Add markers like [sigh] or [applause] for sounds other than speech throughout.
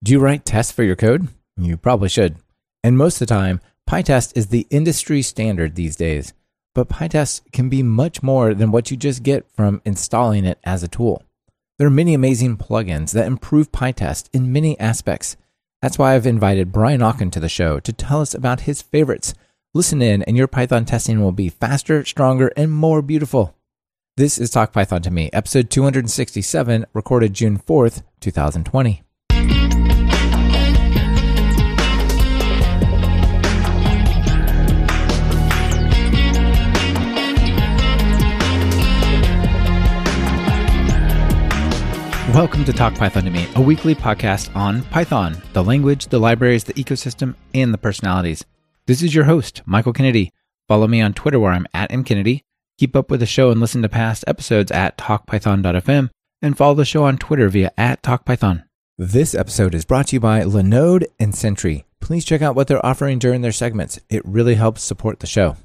Do you write tests for your code? You probably should. And most of the time, PyTest is the industry standard these days. But PyTest can be much more than what you just get from installing it as a tool. There are many amazing plugins that improve PyTest in many aspects. That's why I've invited Brian Okken to the show to tell us about his favorites. Listen in, and your Python testing will be faster, stronger, and more beautiful. This is Talk Python to Me, episode 267, recorded June 4th, 2020. Welcome to Talk Python to Me, a weekly podcast on Python, the language, the libraries, the ecosystem, and the personalities. This is your host, Michael Kennedy. Follow me on Twitter where I'm at mkennedy. Keep up with the show and listen to past episodes at talkpython.fm and follow the show on Twitter via at talkpython. This episode is brought to you by Linode and Sentry. Please check out what they're offering during their segments. It really helps support the show.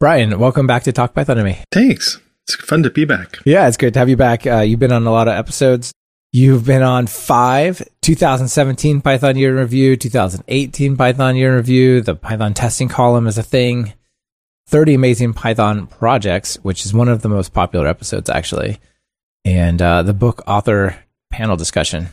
Brian, welcome back to Talk Python to Me. Thanks. It's fun to be back. Yeah, it's good to have you back. Uh, you've been on a lot of episodes. You've been on five 2017 Python year in review, 2018 Python year in review. The Python testing column is a thing. 30 amazing Python projects, which is one of the most popular episodes, actually. And uh, the book author panel discussion.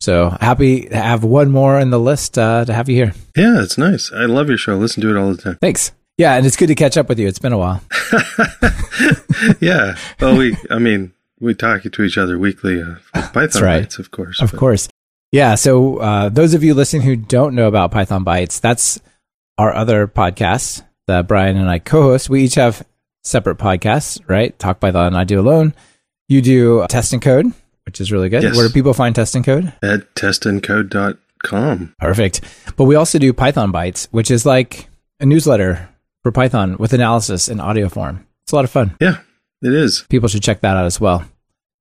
So happy to have one more in the list uh, to have you here. Yeah, it's nice. I love your show. listen to it all the time. Thanks. Yeah, and it's good to catch up with you. It's been a while. [laughs] yeah. Well, we, I mean, we talk to each other weekly. Uh, Python right. Bytes, of course. Of but. course. Yeah. So uh, those of you listening who don't know about Python Bytes, that's our other podcast that Brian and I co-host. We each have separate podcasts, right? Talk Python, and I do alone. You do test and code, which is really good. Yes. Where do people find test and code? At testandcode.com. Perfect. But we also do Python Bytes, which is like a newsletter for Python with analysis in audio form. It's a lot of fun. Yeah, it is. People should check that out as well.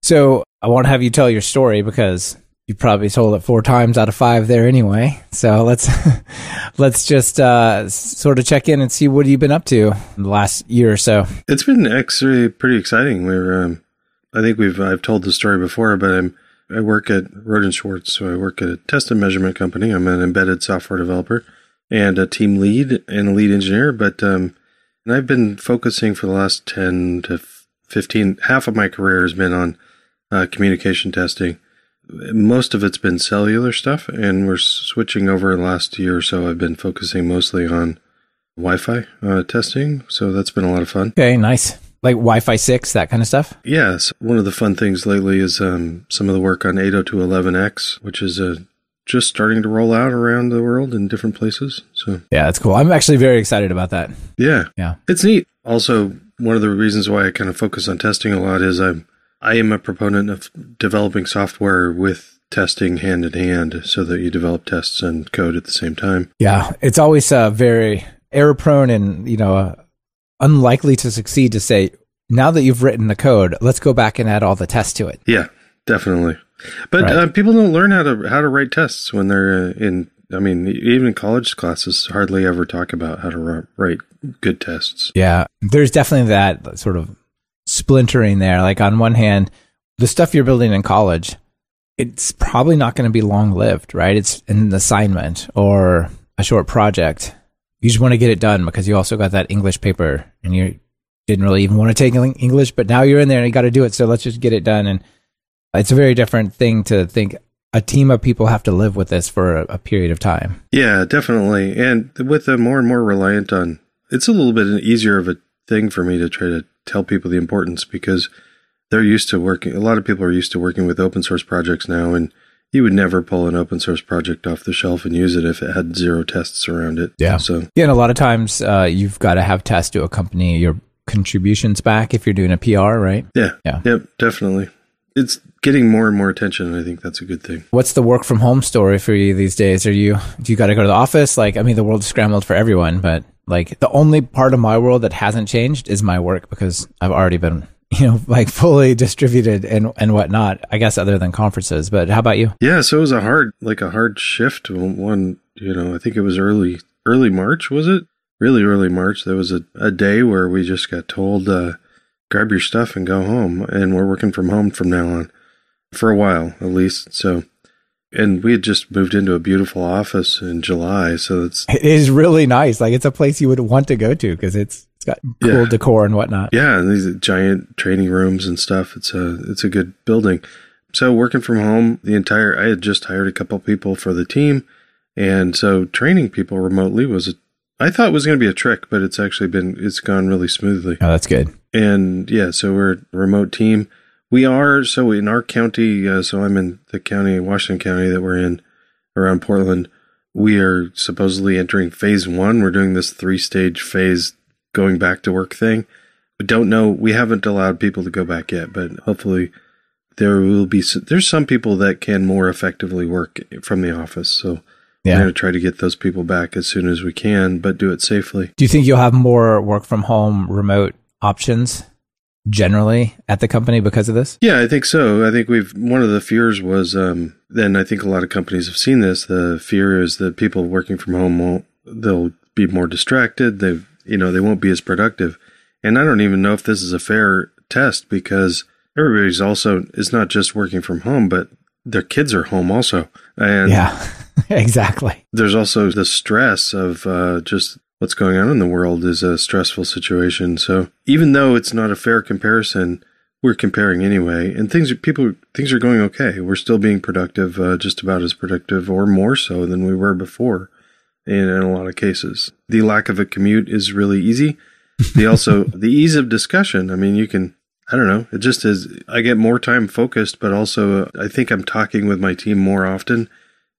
So I want to have you tell your story because you probably told it four times out of five there anyway. So let's [laughs] let's just uh, sort of check in and see what you've been up to in the last year or so. It's been actually pretty exciting. We're, um, I think we've I've told the story before, but I'm I work at Rohde & Schwarz, so I work at a test and measurement company. I'm an embedded software developer and a team lead and a lead engineer. But um, and I've been focusing for the last ten to fifteen. Half of my career has been on uh, communication testing. Most of it's been cellular stuff, and we're switching over the last year or so. I've been focusing mostly on Wi-Fi uh, testing, so that's been a lot of fun. Okay, nice. Like Wi-Fi six, that kind of stuff. Yes, one of the fun things lately is um, some of the work on 802.11ax, which is uh, just starting to roll out around the world in different places. So Yeah, that's cool. I'm actually very excited about that. yeah, Yeah. it's neat. Also, one of the reasons why I kind of focus on testing a lot is I'm I am a proponent of developing software with testing hand in hand, so that you develop tests and code at the same time. Yeah, it's always uh, very error prone and you know uh, unlikely to succeed to say now that you've written the code, let's go back and add all the tests to it. Yeah, definitely. But Right. uh, people don't learn how to how to write tests when they're uh, in. I mean, even in college classes, hardly ever talk about how to ri- write good tests. Yeah, there's definitely that sort of splintering there. Like on one hand, the stuff you're building in college, it's probably not going to be long lived, right? It's an assignment or a short project. You just want to get it done because you also got that English paper and you didn't really even want to take English, but now you're in there and you got to do it. So let's just get it done. And it's a very different thing to think a team of people have to live with this for a, a period of time. Yeah, definitely. And with the more and more reliant on, it's a little bit easier of a thing for me to try to tell people the importance because they're used to working. A lot of people are used to working with open source projects now, and you would never pull an open source project off the shelf and use it if it had zero tests around it. Yeah. So Yeah, and a lot of times uh, you've got to have tests to accompany your contributions back if you're doing a PR, right? yeah, Yeah. yep, definitely. It's getting more and more attention, and I think that's a good thing. What's the work from home story for you these days? Are you do you got to go to the office? Like, I mean, the world's scrambled for everyone, but like the only part of my world that hasn't changed is my work because I've already been, [laughs] you know, like fully distributed and and whatnot. I guess other than conferences. But how about you? Yeah, so it was a hard, like a hard shift. One, you know, I think it was early, early March, was it? Really early March. There was a, a day where we just got told, uh, grab your stuff and go home. And we're working from home from now on for a while, at least. So and we had just moved into a beautiful office in July, so it's It is really nice. Like it's a place you would want to go to because it's it's got cool Yeah. decor and whatnot. yeah, and these giant training rooms and stuff. It's a it's a good building. So working from home, the entire I had just hired a couple people for the team, and so training people remotely was a I thought it was going to be a trick, but it's actually been it's gone really smoothly. Oh, that's good. And yeah, so we're a remote team. We are so in our county. Uh, so I'm in the county, Washington County, that we're in around Portland. We are supposedly entering phase one. We're doing this three stage phase going back to work thing. We don't know. We haven't allowed people to go back yet, but hopefully there will be. There's some people that can more effectively work from the office. So we're Yeah. going to try to get those people back as soon as we can, but do it safely. Do you think you'll have more work from home remote options generally at the company because of this? Yeah, I think so. I think we've one of the fears was um then I think a lot of companies have seen this. The fear is that people working from home won't they'll be more distracted. They you know, they won't be as productive. And I don't even know if this is a fair test because everybody's also is not just working from home, but their kids are home also. And Yeah, [laughs] exactly. there's also the stress of uh, just what's going on in the world is a stressful situation. So even though it's not a fair comparison, we're comparing anyway, and things are people things are going okay. We're still being productive, uh, just about as productive or more so than we were before. In, in a lot of cases, the lack of a commute is really easy. The also [laughs] the ease of discussion. I mean, you can. I don't know. It just is. I get more time focused, but also uh, I think I'm talking with my team more often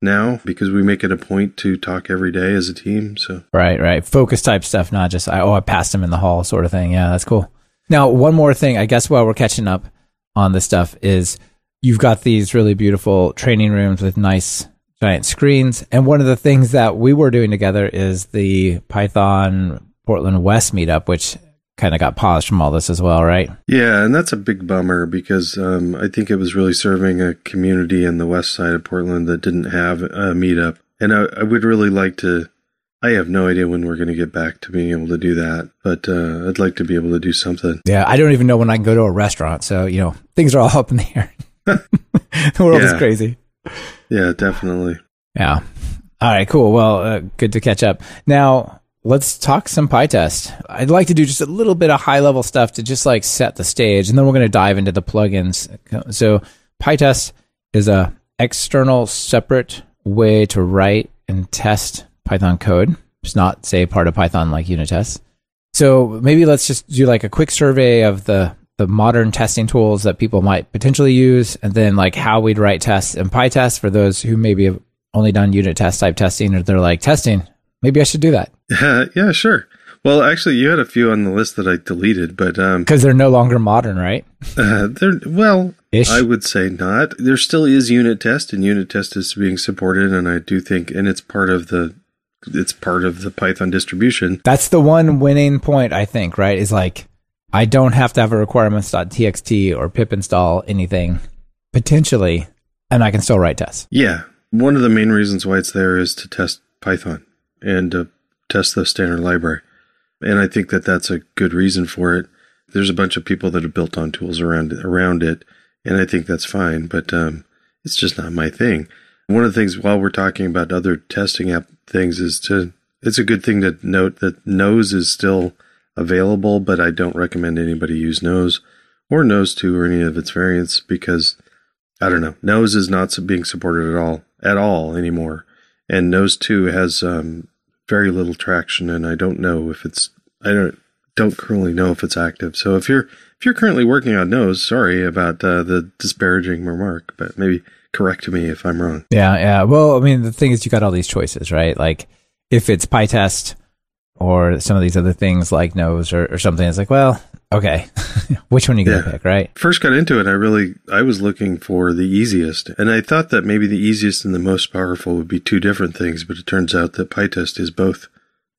now because we make it a point to talk every day as a team. So Right, right. Focus type stuff, not just I oh I passed him in the hall sort of thing. Yeah, that's cool. Now, one more thing, I guess while we're catching up on this stuff is you've got these really beautiful training rooms with nice giant screens. And one of the things that we were doing together is the Python Portland West meetup, which kind of got paused from all this as well, right? yeah, and that's a big bummer because um, I think it was really serving a community in the west side of Portland that didn't have a meetup, and I, I would really like to. I have no idea when we're going to get back to being able to do that, but uh, I'd like to be able to do something. Yeah, I don't even know when I can go to a restaurant. So, you know, things are all [laughs] up in the air. [laughs] the world is crazy. Yeah, definitely. Yeah. All right, cool. Well, uh, good to catch up. Now, let's talk some PyTest. I'd like to do just a little bit of high level stuff to just like set the stage, and then we're going to dive into the plugins. So, PyTest is a external separate way to write and test Python code. It's not, say, part of Python like unit tests. So maybe let's just do like a quick survey of the the modern testing tools that people might potentially use, and then like how we'd write tests in PyTest for those who maybe have only done unit test type testing, or they're like testing. Maybe I should do that [laughs] yeah, sure. Well, actually, you had a few on the list that I deleted, but um, because they're no longer modern, right? uh, they're well. Ish. I would say not. There still is unit test, and unit test is being supported, and I do think, and it's part of the, it's part of the Python distribution. That's the one winning point, I think. Right? Is like I don't have to have a requirements.txt or pip install anything potentially, and I can still write tests. Yeah, one of the main reasons why it's there is to test Python and to test the standard library, and I think that that's a good reason for it. There's a bunch of people that have built on tools around around it, and I think that's fine. But um, it's just not my thing. One of the things while we're talking about other testing app things is to it's a good thing to note that Nose is still available, but I don't recommend anybody use Nose or Nose 2 or any of its variants because I don't know. Nose is not being supported at all, at all anymore. And Nose 2 has um, very little traction, and I don't know if it's, I don't, don't currently know if it's active. So if you're, if you're currently working on Nose, sorry about uh, the disparaging remark, but maybe correct me if I'm wrong. Yeah, yeah. Well, I mean, the thing is, you got all these choices, right? Like, if it's PyTest or some of these other things like Nose or, or something, it's like, well, okay, [laughs] which one are you gonna Yeah. pick, right? First got into it, I really, I was looking for the easiest, and I thought that maybe the easiest and the most powerful would be two different things, but it turns out that PyTest is both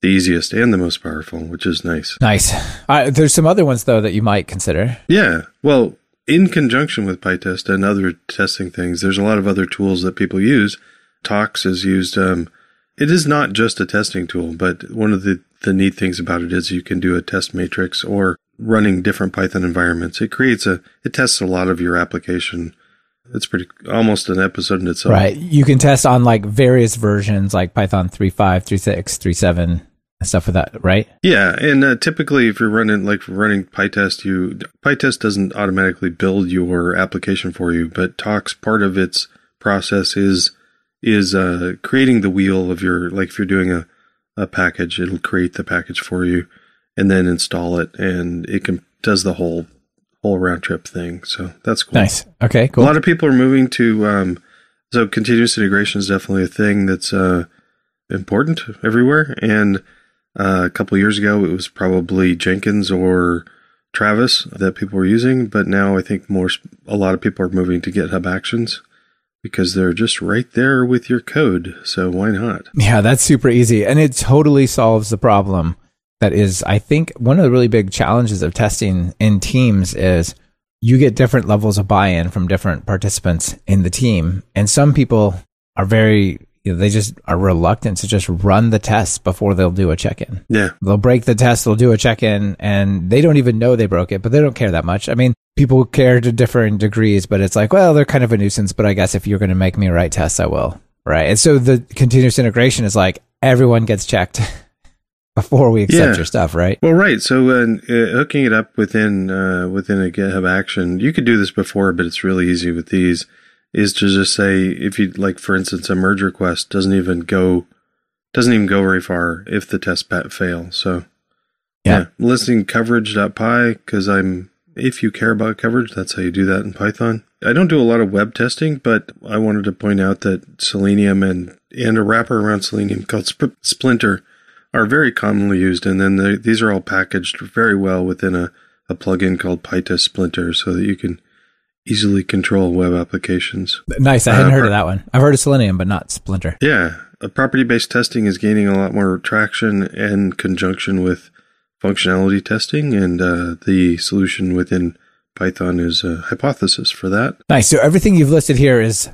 the easiest and the most powerful, which is nice. Nice. Uh, there's some other ones though that you might consider. Yeah. Well, in conjunction with PyTest and other testing things, there's a lot of other tools that people use. Tox is used. Um, it is not just a testing tool, but one of the, the neat things about it is you can do a test matrix or running different Python environments. It creates a, it tests a lot of your application it's pretty almost an episode in itself. Right. You can test on like various versions, like Python 3.5, 3.6, 3.7, and stuff with that, right? Yeah, and uh, typically, if you're running like running PyTest, you PyTest doesn't automatically build your application for you, but Tox part of its process is is uh, creating the wheel of your like if you're doing a a package, it'll create the package for you and then install it, and it can does the whole whole round trip thing. So that's cool. Nice. Okay. Cool. A lot of people are moving to um, so continuous integration is definitely a thing that's uh, important everywhere. And uh, a couple years ago, it was probably Jenkins or Travis that people were using, but now I think more a lot of people are moving to GitHub Actions because they're just right there with your code. So why not? Yeah, that's super easy. And it totally solves the problem that is, I think, one of the really big challenges of testing in teams is you get different levels of buy in from different participants in the team. And some people are very, you know, they just are reluctant to just run the test before they'll do a check in. Yeah. They'll break the test, they'll do a check in, and they don't even know they broke it, but they don't care that much. I mean, people care to different degrees, but it's like, well, they're kind of a nuisance, but I guess if you're going to make me write tests, I will. Right. And so the continuous integration is like everyone gets checked [laughs] before we accept Yeah. your stuff, right? Well, right. So uh, uh, hooking it up within uh, within a GitHub action, you could do this before, but it's really easy with these. Is to just say if you like, for instance, a merge request doesn't even go doesn't even go very far if the test pat fails. So Yeah. listing coverage.py because I'm if you care about coverage, that's how you do that in Python. I don't do a lot of web testing, but I wanted to point out that Selenium and and a wrapper around Selenium called Sp- Splinter are very commonly used, and then they, these are all packaged very well within a, a plugin called PyTest Splinter, so that you can easily control web applications. Nice. I hadn't Uh, heard of that one. I've heard of Selenium, but not Splinter. Yeah, a property-based testing is gaining a lot more traction in conjunction with functionality testing, and uh, the solution within Python is a hypothesis for that. Nice. So everything you've listed here is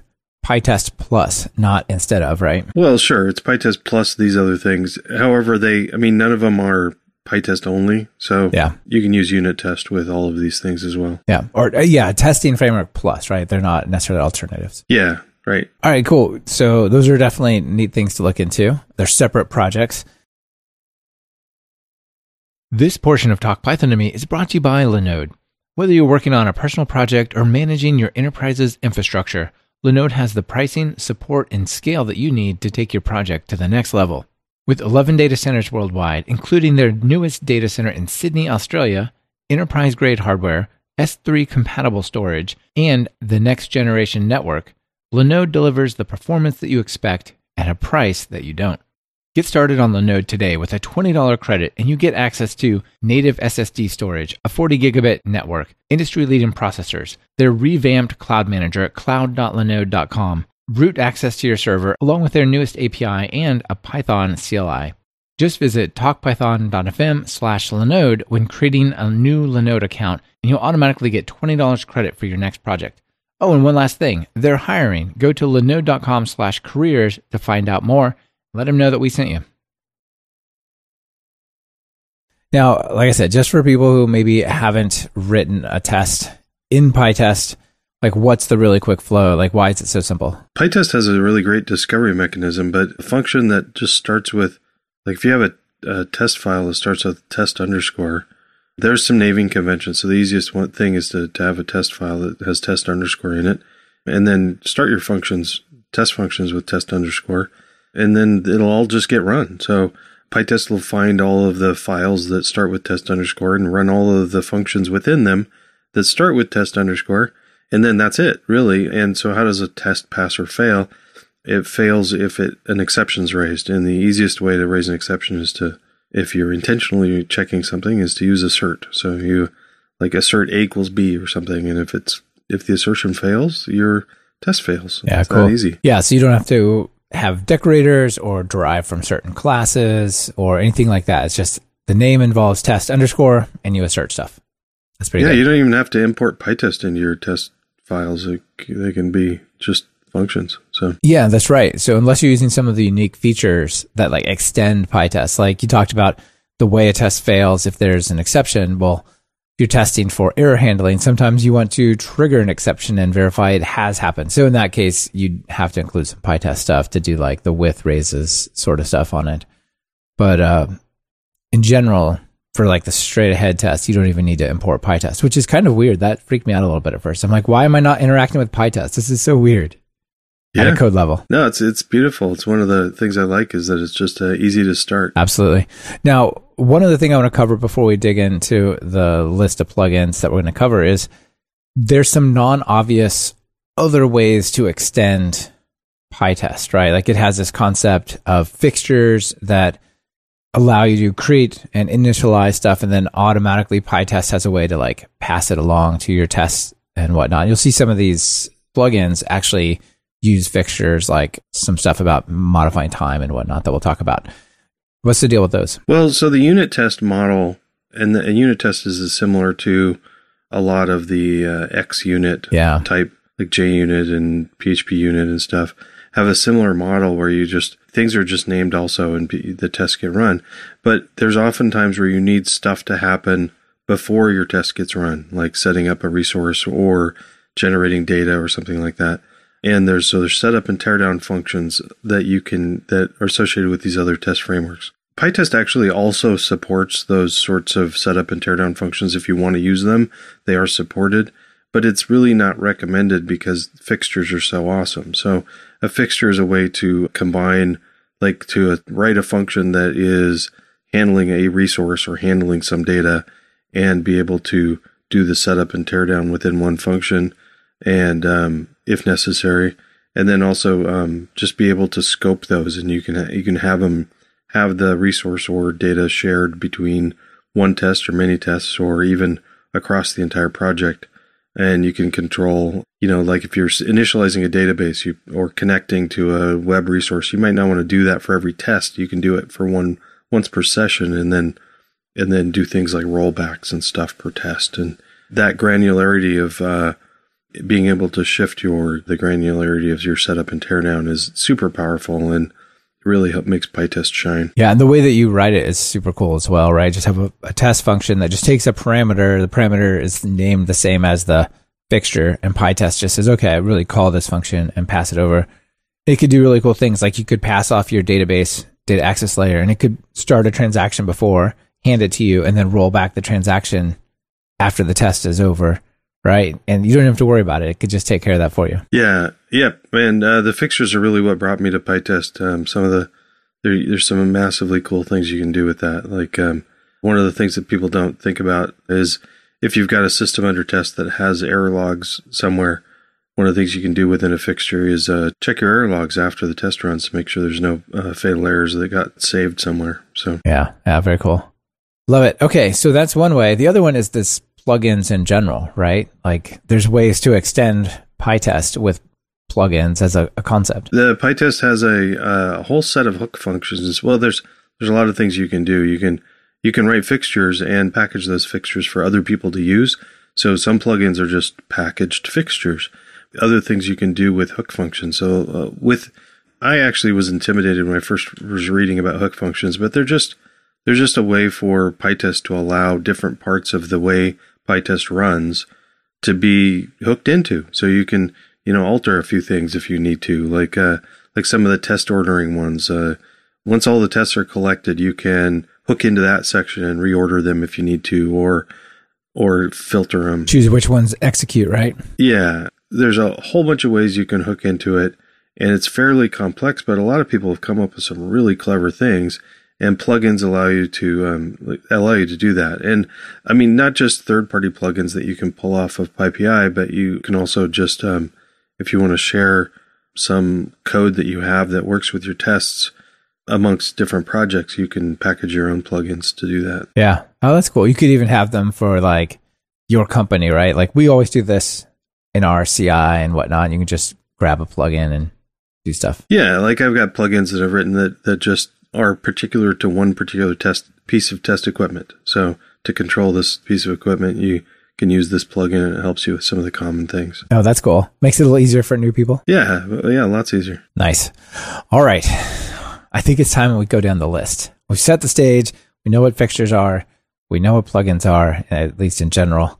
PyTest plus, not instead of, right? Well, sure, it's PyTest plus these other things. However, they, I mean, none of them are PyTest only, so Yeah. you can use unit test with all of these things as well. Yeah. Or, uh, yeah, testing framework plus, right? They're not necessarily alternatives. Yeah, right. All right, cool. So those are definitely neat things to look into. They're separate projects. This portion of Talk Python to Me is brought to you by Linode. Whether you're working on a personal project or managing your enterprise's infrastructure, Linode has the pricing, support, and scale that you need to take your project to the next level. With 11 data centers worldwide, including their newest data center in Sydney, Australia, enterprise grade hardware, S3 compatible storage, and the next generation network, Linode delivers the performance that you expect at a price that you don't. Get started on Linode today with a $20 credit and you get access to native SSD storage, a 40 gigabit network, industry leading processors, their revamped cloud manager at cloud.linode.com, root access to your server, along with their newest API and a Python CLI. Just visit talkpython.fm slash Linode when creating a new Linode account and you'll automatically get $20 credit for your next project. Oh, and one last thing. They're hiring. Go to linode.com slash careers to find out more. Let them know that we sent you. Now, like I said, just for people who maybe haven't written a test in PyTest, like what's the really quick flow? Like why is it so simple? PyTest has a really great discovery mechanism, but a function that just starts with, like if you have a, a test file that starts with test underscore, there's some naming conventions. So the easiest one thing is to, to have a test file that has test underscore in it, and then start your functions, test functions with test underscore, and then it'll all just get run. So PyTest will find all of the files that start with test underscore and run all of the functions within them that start with test underscore, and then that's it, really. And so, how does a test pass or fail? It fails if it an exception's raised, and the easiest way to raise an exception is to, if you're intentionally checking something, is to use assert. So you like assert A equals B or something, and if it's if the assertion fails, your test fails. Yeah, it's cool. easy. Yeah, so you don't have to have decorators or derive from certain classes or anything like that. It's just the name involves test underscore and you assert stuff. That's pretty Yeah, good. you don't even have to import PyTest into your test files. They, they can be just functions. So Yeah, that's right. So unless you're using some of the unique features that like extend PyTest, like you talked about the way a test fails if there's an exception, well, you're testing for error handling, sometimes you want to trigger an exception and verify it has happened. So in that case, you'd have to include some PyTest stuff to do like the with raises sort of stuff on it. But uh, in general, for like the straight ahead test, you don't even need to import PyTest, which is kind of weird. That freaked me out a little bit at first. I'm like, why am I not interacting with PyTest? This is so weird Yeah. at a code level. No, it's it's beautiful. It's one of the things I like is that it's just uh, easy to start. Absolutely. Now, one other thing I want to cover before we dig into the list of plugins that we're going to cover is there's some non-obvious other ways to extend PyTest, right? Like it has this concept of fixtures that allow you to create and initialize stuff and then automatically PyTest has a way to like pass it along to your tests and whatnot. You'll see some of these plugins actually use fixtures like some stuff about modifying time and whatnot that we'll talk about. What's the deal with those? Well, so the unit test model and the and unit test is similar to a lot of the uh, X unit Yeah. type, like JUnit and PHP unit and stuff, have a similar model where you just things are just named also and p- the tests get run. But there's often times where you need stuff to happen before your test gets run, like setting up a resource or generating data or something like that. And there's so there's setup and teardown functions that you can that are associated with these other test frameworks. PyTest actually also supports those sorts of setup and teardown functions if you want to use them. They are supported, but it's really not recommended because fixtures are so awesome. So a fixture is a way to combine, like to write a function that is handling a resource or handling some data and be able to do the setup and teardown within one function and um, if necessary. And then also um, just be able to scope those and you can ha- you can have them have the resource or data shared between one test or many tests or even across the entire project. And you can control you know like if you're initializing a database you, or connecting to a web resource you might not want to do that for every test. You can do it for one once per session and then and then do things like rollbacks and stuff per test. And that granularity of uh, being able to shift your the granularity of your setup and teardown is super powerful and really help makes PyTest shine. Yeah, and the way that you write it is super cool as well, right? Just have a, a test function that just takes a parameter. The parameter is named the same as the fixture, and PyTest just says, okay, I really call this function and pass it over. It could do really cool things, like you could pass off your database data access layer, and it could start a transaction before, hand it to you, and then roll back the transaction after the test is over, right? And you don't have to worry about it. It could just take care of that for you. Yeah, yep. And uh, the fixtures are really what brought me to PyTest. Um, some of the there, there's some massively cool things you can do with that. Like um, one of the things that people don't think about is if you've got a system under test that has error logs somewhere. One of the things you can do within a fixture is uh, check your error logs after the test runs to make sure there's no uh, fatal errors that got saved somewhere. So Yeah, yeah, very cool. Love it. Okay, so that's one way. The other one is this plugins in general, right? Like there's ways to extend PyTest with plugins as a, a concept. The PyTest has a, whole set of hook functions well. There's there's a lot of things you can do. You can you can write fixtures and package those fixtures for other people to use. So some plugins are just packaged fixtures. Other things you can do with hook functions. So uh, with I actually was intimidated when I first was reading about hook functions, but they're just they're just a way for PyTest to allow different parts of the way PyTest runs to be hooked into. So you can, you know, alter a few things if you need to, like uh, like some of the test ordering ones. Uh, once all the tests are collected, you can hook into that section and reorder them if you need to, or or filter them. Choose which ones execute, right? Yeah, there's a whole bunch of ways you can hook into it, and it's fairly complex. But a lot of people have come up with some really clever things, and plugins allow you to um, allow you to do that. And I mean, not just third-party plugins that you can pull off of PyPI, but you can also just um, if you want to share some code that you have that works with your tests amongst different projects, you can package your own plugins to do that. Yeah. Oh, that's cool. You could even have them for like your company, right? Like we always do this in our CI and whatnot. You can just grab a plugin and do stuff. Yeah, like I've got plugins that I've written that, that just are particular to one particular test piece of test equipment. So to control this piece of equipment, you can use this plugin and it helps you with some of the common things. Oh, that's cool. Makes it a little easier for new people. Yeah, yeah, lots easier. Nice. All right. I think it's time we go down the list. We've set the stage. We know what fixtures are. We know what plugins are, at least in general.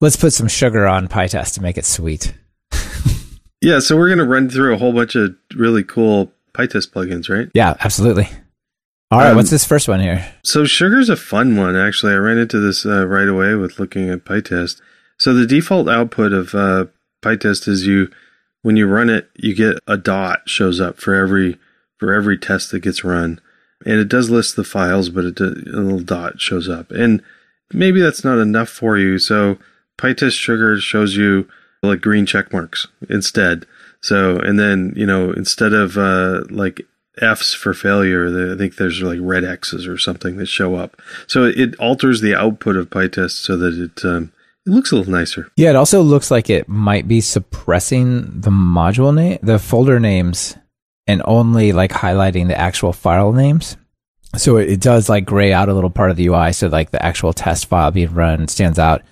Let's put some sugar on PyTest to make it sweet. [laughs] yeah, so we're going to run through a whole bunch of really cool PyTest plugins, right? Yeah, absolutely. All right, um, what's this first one here? So Sugar's a fun one, actually. I ran into this uh, right away with looking at PyTest. So the default output of uh, PyTest is you, when you run it, you get a dot shows up for every for every test that gets run, and it does list the files, but it, a little dot shows up, and maybe that's not enough for you. So PyTest Sugar shows you like green check marks instead. So, and then, you know, instead of uh, like F's for failure, I think there's like red X's or something that show up. So it alters the output of PyTest so that it, um, it looks a little nicer. Yeah, it also looks like it might be suppressing the module name, the folder names, and only like highlighting the actual file names. So it, it does like gray out a little part of the UI, so like the actual test file being run stands out.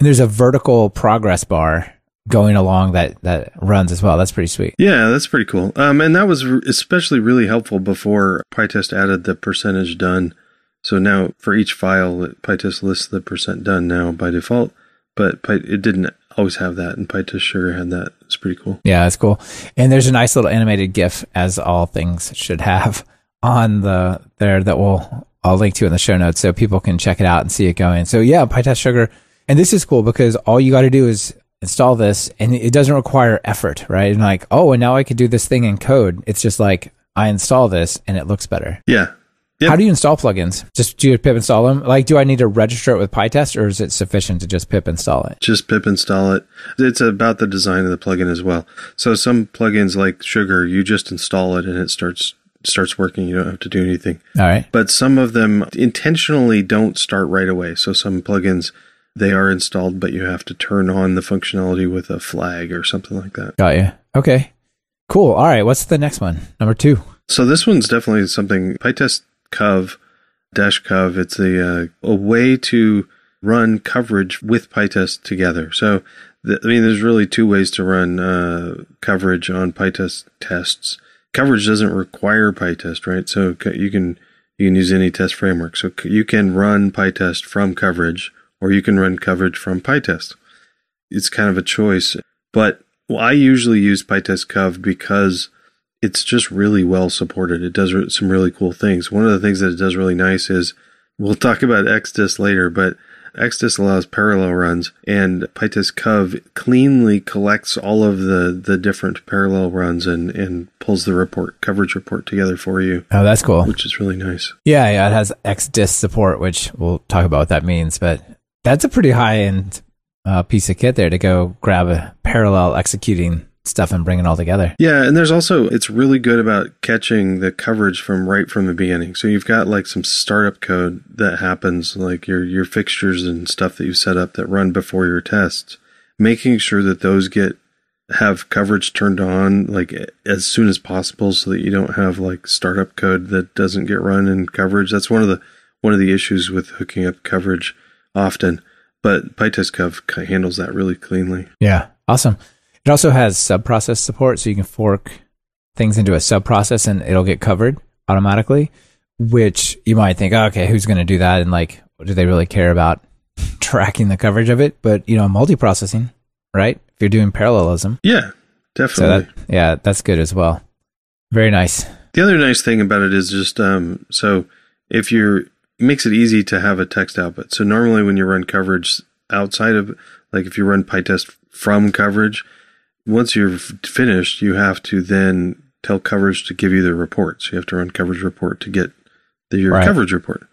And there's a vertical progress bar going along that that runs as well. That's pretty sweet. Yeah, that's pretty cool. Um, and that was especially really helpful before PyTest added the percentage done. So now for each file, PyTest lists the percent done now by default, but Py- it didn't always have that, and PyTest Sugar had that. It's pretty cool. Yeah, that's cool. And there's a nice little animated GIF, as all things should have, [laughs] on the there that we'll I'll link to in the show notes so people can check it out and see it going. So yeah, PyTest Sugar. And this is cool because all you got to do is install this and it doesn't require effort, right? And like, oh, and now I could do this thing in code. It's just like I install this and it looks better. Yeah. Yep. How do you install plugins? Just do you pip install them? Like, do I need to register it with PyTest or is it sufficient to just pip install it? Just pip install it. It's about the design of the plugin as well. So some plugins like Sugar, you just install it and it starts starts working. You don't have to do anything. All right. But some of them intentionally don't start right away. So some plugins they are installed, but you have to turn on the functionality with a flag or something like that. Got you. Okay. Cool. All right. What's the next one? Number two. So this one's definitely something PyTest Cov dash Cov. It's a uh, a way to run coverage with PyTest together. So I mean, there's really two ways to run uh, coverage on PyTest tests. Coverage doesn't require PyTest, right? So you can you can use any test framework. So you can run PyTest from coverage or you can run coverage from PyTest. It's kind of a choice, but well, I usually use PyTest Cov because it's just really well supported. It does some really cool things. One of the things that it does really nice is we'll talk about XDist later, but XDist allows parallel runs, and PyTest Cov cleanly collects all of the, the different parallel runs and, and pulls the report coverage report together for you. Oh, that's cool. Which is really nice. Yeah, yeah, it has XDist support, which we'll talk about what that means. But that's a pretty high end uh, piece of kit there to go grab a parallel executing stuff and bring it all together. Yeah, and there's also it's really good about catching the coverage from right from the beginning. So you've got like some startup code that happens, like your your fixtures and stuff that you set up that run before your tests, making sure that those get have coverage turned on like as soon as possible so that you don't have like startup code that doesn't get run in coverage. That's one of the one of the issues with hooking up coverage often, but PyTest Cov handles that really cleanly. Yeah, awesome. It also has sub process support, so you can fork things into a sub process and it'll get covered automatically. Which you might think, oh, okay, who's going to do that? And like, do they really care about [laughs] tracking the coverage of it? But you know, multiprocessing, right? If you're doing parallelism, yeah, definitely. So that, yeah, that's good as well. Very nice. The other nice thing about it is just um, so if you're makes it easy to have a text output. So normally when you run coverage outside of, like if you run PyTest from coverage, once you're finished, you have to then tell coverage to give you the report. So you have to run coverage report to get the, your right. coverage report.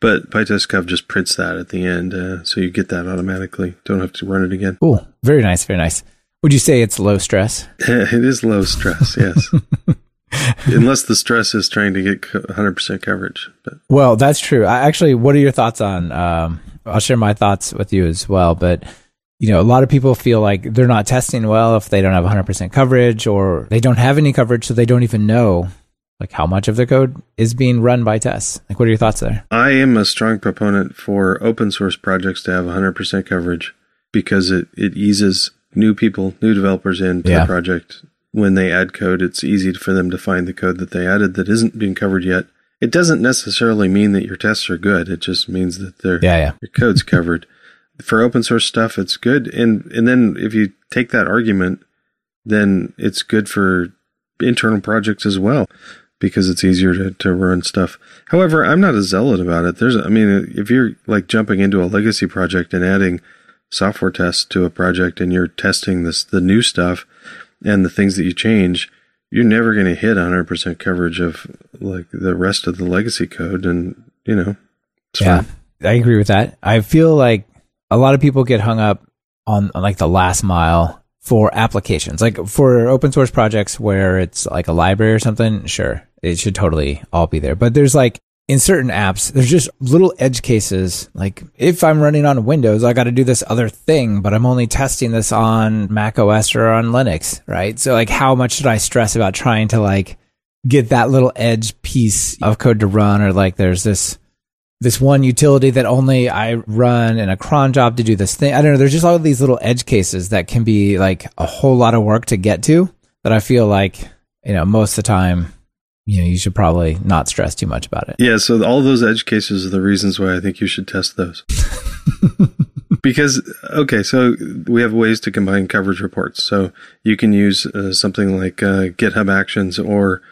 But PyTestCov just prints that at the end, uh, so you get that automatically. Don't have to run it again. Cool. Very nice. Very nice. Would you say it's low stress? [laughs] it is low stress. Yes. [laughs] [laughs] Unless the stress is trying to get 100% coverage. But. Well, that's true. I, actually, what are your thoughts on? Um, I'll share my thoughts with you as well. But you know, a lot of people feel like they're not testing well if they don't have 100% coverage, or they don't have any coverage, so they don't even know like how much of their code is being run by tests. Like, what are your thoughts there? I am a strong proponent for open source projects to have 100% coverage because it it eases new people, new developers into yeah. the project when they add code, it's easy for them to find the code that they added that isn't being covered yet it doesn't necessarily mean that your tests are good. It just means that they're, Yeah, yeah. your code's covered. For open source stuff, it's good. And, and then if you take that argument, then it's good for internal projects as well because it's easier to, to run stuff. However, I'm not a zealot about it. There's, I mean, if you're like jumping into a legacy project and adding software tests to a project and you're testing this, the new stuff and the things that you change, you're never going to hit 100% coverage of like the rest of the legacy code. And, you know, it's yeah, fine. I agree with that. I feel like a lot of people get hung up on, on like the last mile for applications, like for open source projects where it's like a library or something. Sure, it should totally all be there. But there's like in certain apps, there's just little edge cases. Like if I'm running on Windows, I got to do this other thing, but I'm only testing this on Mac OS or on Linux, right? So like, how much should I stress about trying to like get that little edge piece of code to run? Or like, there's this this one utility that only I run in a cron job to do this thing. I don't know. There's just all these little edge cases that can be like a whole lot of work to get to that I feel like, you know, most of the time, you know, you should probably not stress too much about it. Yeah, so all those edge cases are the reasons why I think you should test those. [laughs] because okay, so we have ways to combine coverage reports. So you can use uh, something like uh, GitHub Actions or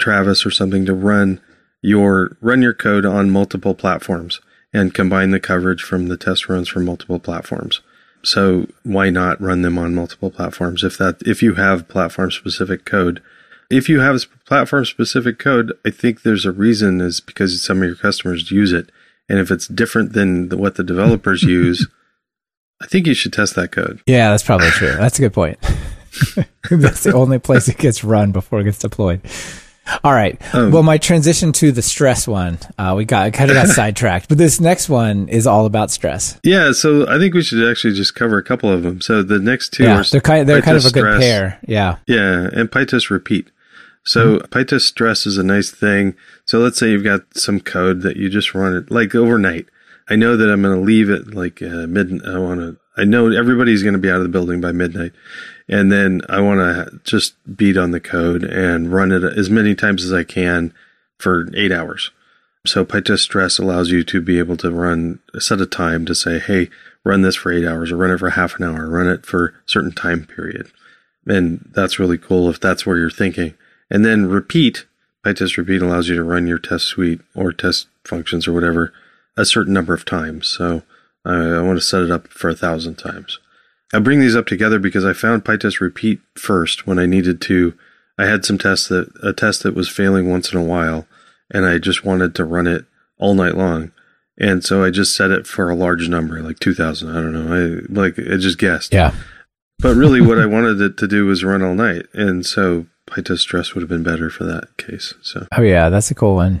Travis or something to run your run your code on multiple platforms and combine the coverage from the test runs from multiple platforms. So why not run them on multiple platforms if that if you have platform specific code? If you have platform specific code, I think there's a reason is because some of your customers use it. And if it's different than the, what the developers [laughs] use, I think you should test that code. Yeah, that's probably true. That's a good point. [laughs] that's the only place it gets run before it gets deployed. All right. Um, well, my transition to the stress one, uh, we got kind of got [laughs] sidetracked, but this next one is all about stress. Yeah, so I think we should actually just cover a couple of them. So the next two yeah, are they're kind they're kind of a PyTest good stress. pair. Yeah. Yeah, and PyTest repeat. So Mm-hmm. PyTest stress is a nice thing. So let's say you've got some code that you just run it like overnight. I know that I'm going to leave it like uh, mid. I want to. I know everybody's going to be out of the building by midnight, and then I want to just beat on the code and run it as many times as I can for eight hours. So PyTest stress allows you to be able to run a set a time to say, hey, run this for eight hours or run it for half an hour, run it for a certain time period. And that's really cool if that's where you're thinking. And then repeat, PyTest repeat allows you to run your test suite or test functions or whatever a certain number of times. So I, I want to set it up for a thousand times. I bring these up together because I found PyTest repeat first when I needed to. I had some tests that a test that was failing once in a while, and I just wanted to run it all night long. And so I just set it for a large number, like 2000. I don't know. I like, I just guessed. Yeah. But really, [laughs] what I wanted it to do was run all night. And so PyTest stress would have been better for that case. So, Oh yeah, that's a cool one.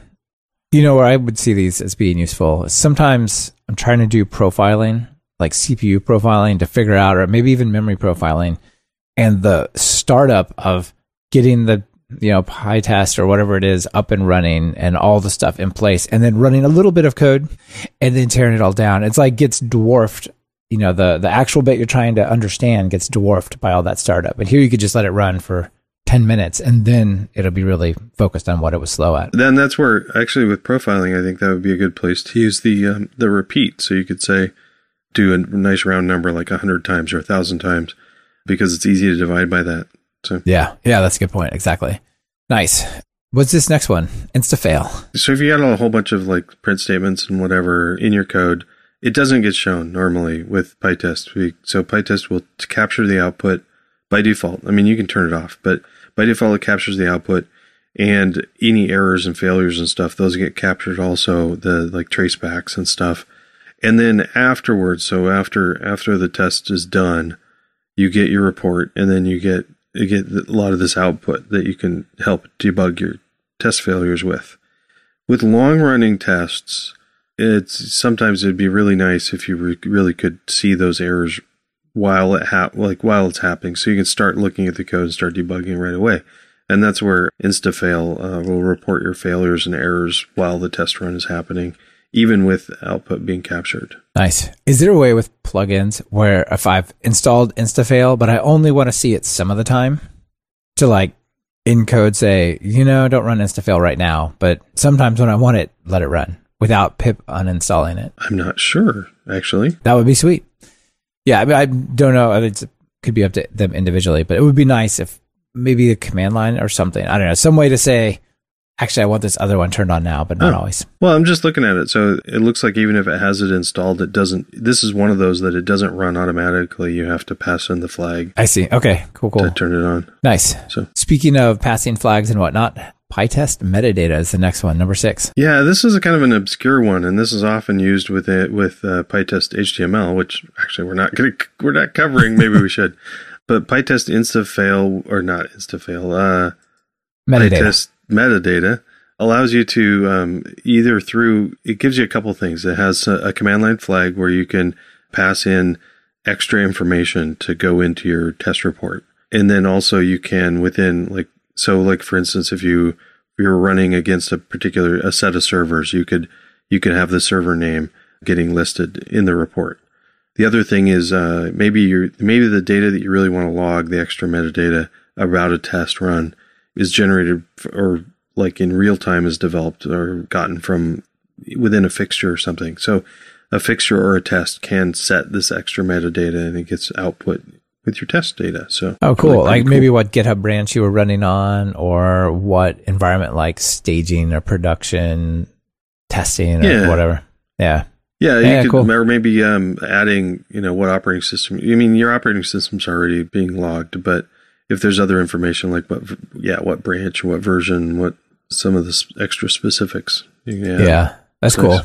You know where I would see these as being useful. Sometimes I'm trying to do profiling, like CPU profiling to figure out, or maybe even memory profiling, and the startup of getting the you know PyTest or whatever it is up and running and all the stuff in place, and then running a little bit of code, and then tearing it all down. It's like gets dwarfed. You know the the actual bit you're trying to understand gets dwarfed by all that startup. But here you could just let it run for 10 minutes and then it'll be really focused on what it was slow at. then that's where actually with profiling, I think that would be a good place to use the um, the repeat. So you could say, do a nice round number like a hundred times or a thousand times, because it's easy to divide by that. So, Yeah. Yeah, that's a good point. Exactly. Nice. What's this next one? Insta fail. so if you got a whole bunch of like print statements and whatever in your code, it doesn't get shown normally with PyTest. So PyTest will capture the output by default. I mean, you can turn it off, but by default, it captures the output and any errors and failures and stuff, those get captured also, the like tracebacks and stuff. And then afterwards, so after, after the test is done, you get your report and then you get, you get a lot of this output that you can help debug your test failures with. With long running tests, it's sometimes it'd be really nice if you re- really could see those errors while it hap- like while it's happening, so you can start looking at the code and start debugging right away. And that's where InstaFail uh, will report your failures and errors while the test run is happening, even with output being captured. Nice. Is there a way with plugins where if I've installed InstaFail, but I only want to see it some of the time to like in code say, you know, don't run instafail right now, but sometimes when I want it, let it run without pip uninstalling it. I'm not sure, actually. That would be sweet. Yeah, I mean, I don't know. It could be up to them individually, but it would be nice if maybe a command line or something. I don't know, some way to say, actually, I want this other one turned on now, but not Oh. always. Well, I'm just looking at it. So it looks like even if it has it installed, it doesn't. This is one of those that it doesn't run automatically. You have to pass in the flag I see. Okay, cool, cool. to turn it on. Nice. So- Speaking of passing flags and whatnot, PyTest metadata is the next one, number six. Yeah, this is a kind of an obscure one, and this is often used with it with uh, PyTest HTML, which actually we're not to [laughs] we're not covering. Maybe we should, but PyTest instafail or not instafail. Uh, Metadata. PyTest metadata allows you to um, either through it gives you a couple things. It has a, a command line flag where you can pass in extra information to go into your test report, and then also you can within like so like for instance if you if you're running against a particular a set of servers, you could you could have the server name getting listed in the report. The other thing is uh, maybe you maybe the data that you really want to log, the extra metadata about a test run, is generated or like in real time is developed or gotten from within a fixture or something. So a fixture or a test can set this extra metadata and it gets output with your test data. So Oh, cool. really like pretty maybe cool. what GitHub branch you were running on, or what environment like staging or production testing or Yeah. whatever. Yeah. Yeah, you Yeah, could, cool. or maybe um, adding, you know, what operating system. I mean, your operating system's already being logged, but if there's other information like what, yeah, what branch, what version, what some of the extra specifics. Yeah, Yeah. That's cool.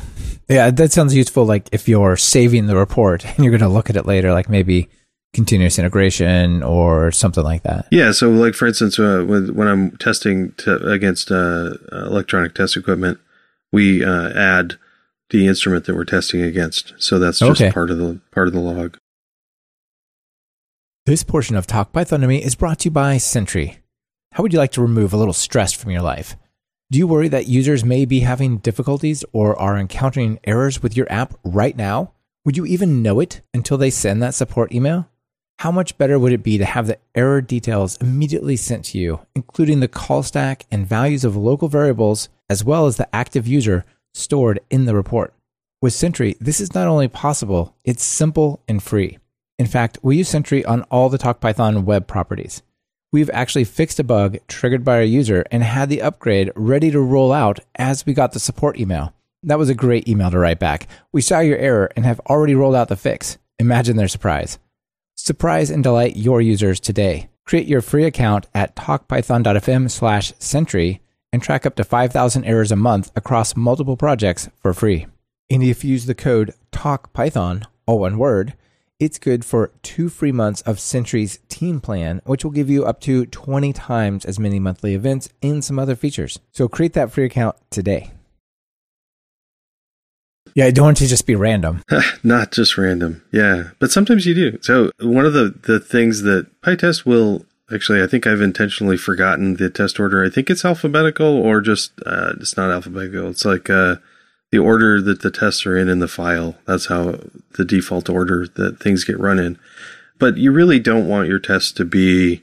Yeah, that sounds useful. Like if you're saving the report [laughs] and you're going to look at it later, like maybe continuous integration or something like that. Yeah, so like for instance, uh, when when I'm testing to, against uh, electronic test equipment, we uh, add the instrument that we're testing against. So that's just Okay. part of the part of the log. This portion of Talk Python to Me is brought to you by Sentry. How would you like to remove a little stress from your life? Do you worry that users may be having difficulties or are encountering errors with your app right now? Would you even know it until they send that support email? How much better would it be to have the error details immediately sent to you, including the call stack and values of local variables, as well as the active user stored in the report? With Sentry, this is not only possible, it's simple and free. In fact, we use Sentry on all the TalkPython web properties. We've actually fixed a bug triggered by a user and had the upgrade ready to roll out as we got the support email. That was a great email to write back. We saw your error and have already rolled out the fix. Imagine their surprise. Surprise and delight your users today. Create your free account at talkpython.fm slash sentry and track up to 5,000 errors a month across multiple projects for free. And if you use the code TALKPython, all one word, it's good for two free months of Sentry's team plan, which will give you up to 20 times as many monthly events and some other features. So create that free account today. Yeah, I don't want to just be random. [laughs] Not just random. Yeah. But sometimes you do. So one of the, the things that PyTest will actually, I think I've intentionally forgotten the test order. I think it's alphabetical or just, uh, it's not alphabetical. It's like, uh, the order that the tests are in in the file. That's how the default order that things get run in. But you really don't want your tests to be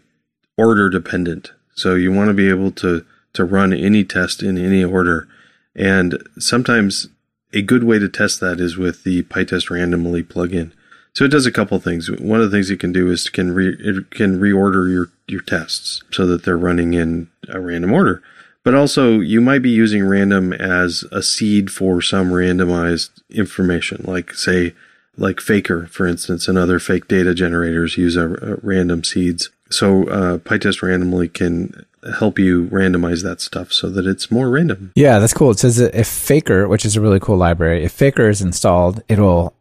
order dependent. So you want to be able to, to run any test in any order. And sometimes a good way to test that is with the PyTest randomly plugin. So it does a couple things. One of the things it can do is can re, it can reorder your your tests so that they're running in a random order. But also you might be using random as a seed for some randomized information, like say like Faker, for instance, and other fake data generators use a, a random seeds. So uh, PyTest randomly can help you randomize that stuff so that it's more random. Yeah, that's cool. It says if Faker, which is a really cool library, if Faker is installed, it'll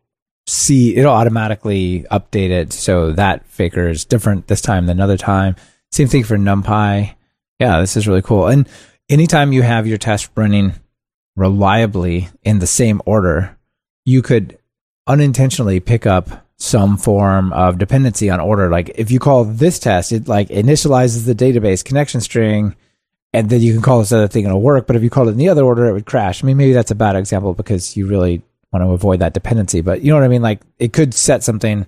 see, it'll automatically update it so that Faker is different this time than another time. Same thing for NumPy. Yeah, this is really cool. And anytime you have your test running reliably in the same order, you could unintentionally pick up some form of dependency on order. Like if you call this test, it like initializes the database connection string and then you can call this other thing and it'll work. But if you called it in the other order, it would crash. I mean, maybe that's a bad example because you really want to avoid that dependency. But you know what I mean? Like it could set something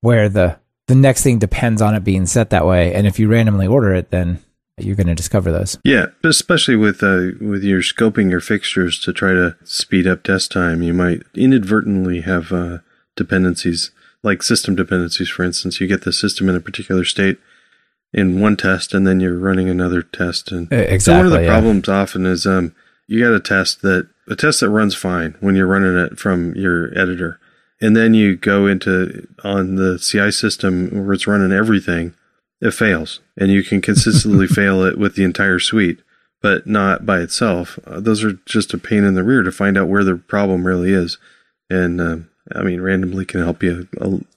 where the the next thing depends on it being set that way. And if you randomly order it, then you're going to discover those. Yeah, especially with uh, with your scoping your fixtures to try to speed up test time, you might inadvertently have uh, dependencies like system dependencies. For instance, you get the system in a particular state in one test, and then you're running another test. And exactly, so one of the yeah. problems often is um, you got a test that a test that runs fine when you're running it from your editor, and then you go into on the CI system where it's running everything, it fails, and you can consistently [laughs] fail it with the entire suite, but not by itself. Uh, those are just a pain in the rear to find out where the problem really is, and um, I mean, randomly can help you.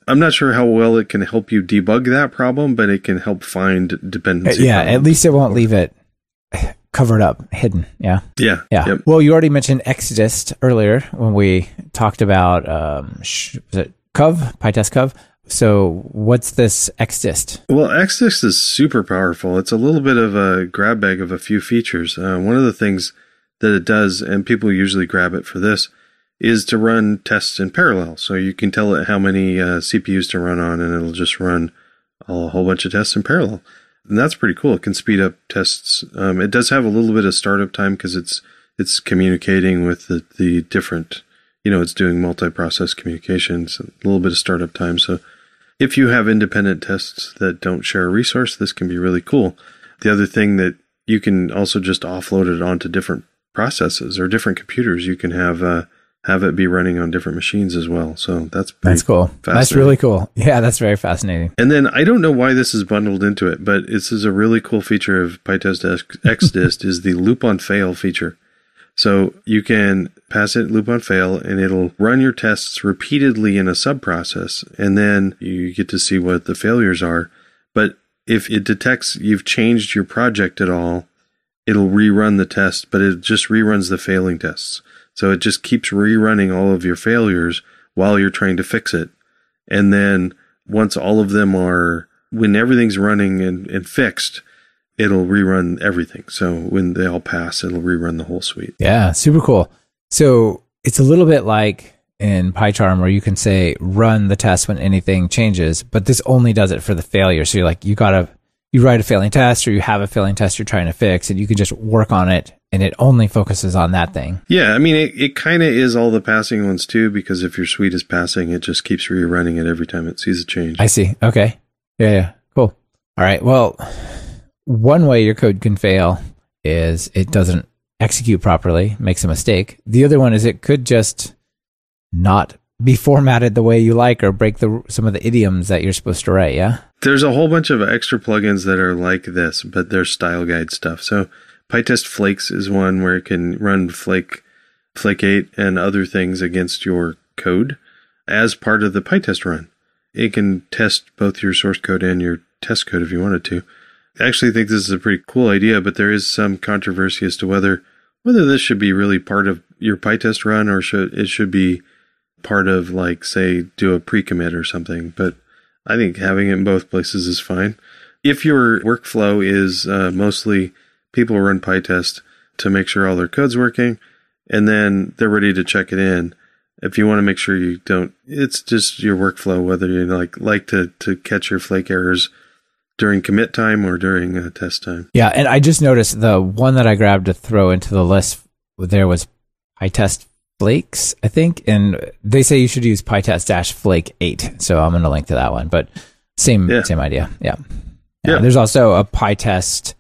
I'm not sure how well it can help you debug that problem, but it can help find dependency. Yeah, problems. at least it won't leave it [sighs] covered up, hidden. Yeah. Yeah. Yeah. Yep. Well, you already mentioned Xdist earlier when we talked about um, sh- was it Cov, PyTest Cov. So what's this Xdist? Well, Xdist is super powerful. It's a little bit of a grab bag of a few features. Uh, one of the things that it does, and people usually grab it for this, is to run tests in parallel. So you can tell it how many uh, CPUs to run on, and it'll just run a whole bunch of tests in parallel. And that's pretty cool. It can speed up tests. Um, it does have a little bit of startup time because it's it's communicating with the, the different, you know, it's doing multi-process communications. A little bit of startup time. So if you have independent tests that don't share a resource, this can be really cool. The other thing that you can also just offload it onto different processes or different computers. You can have uh, have it be running on different machines as well. So that's that's cool. That's really cool. Yeah, that's very fascinating. And then I don't know why this is bundled into it, but this is a really cool feature of PyTest Xdist [laughs] is the loop on fail feature. So you can pass it loop on fail and it'll run your tests repeatedly in a subprocess and then you get to see what the failures are. But if it detects you've changed your project at all, it'll rerun the test, but it just reruns the failing tests. So it just keeps rerunning all of your failures while you're trying to fix it. And then once all of them are, when everything's running and, and fixed, it'll rerun everything. So when they all pass, it'll rerun the whole suite. Yeah, super cool. So it's a little bit like in PyCharm where you can say run the test when anything changes, but this only does it for the failure. So you're like, you gotta, you write a failing test or you have a failing test you're trying to fix and you can just work on it and it only focuses on that thing. Yeah, I mean, it, it kind of is all the passing ones too, because if your suite is passing, it just keeps rerunning it every time it sees a change. I see. Okay. Yeah, yeah. Cool. All right. Well, one way your code can fail is it doesn't execute properly, makes a mistake. The other one is it could just not be formatted the way you like or break the some of the idioms that you're supposed to write, yeah? There's a whole bunch of extra plugins that are like this, but they're style guide stuff. So PyTest Flakes is one where it can run Flake, Flake 8 and other things against your code as part of the PyTest run. It can test both your source code and your test code if you wanted to. I actually think this is a pretty cool idea, but there is some controversy as to whether whether this should be really part of your PyTest run or should it should be part of like say do a pre-commit or something. But I think having it in both places is fine. If your workflow is uh, mostly people run PyTest to make sure all their code's working, and then they're ready to check it in. If you want to make sure you don't, it's just your workflow, whether you like like to to catch your flake errors during commit time or during uh, test time. Yeah, and I just noticed the one that I grabbed to throw into the list there was PyTest Flakes, I think, and they say you should use PyTest dash Flake eight. So I'm going to link to that one, but same Yeah. same idea. Yeah. yeah. Yeah. There's also a PyTest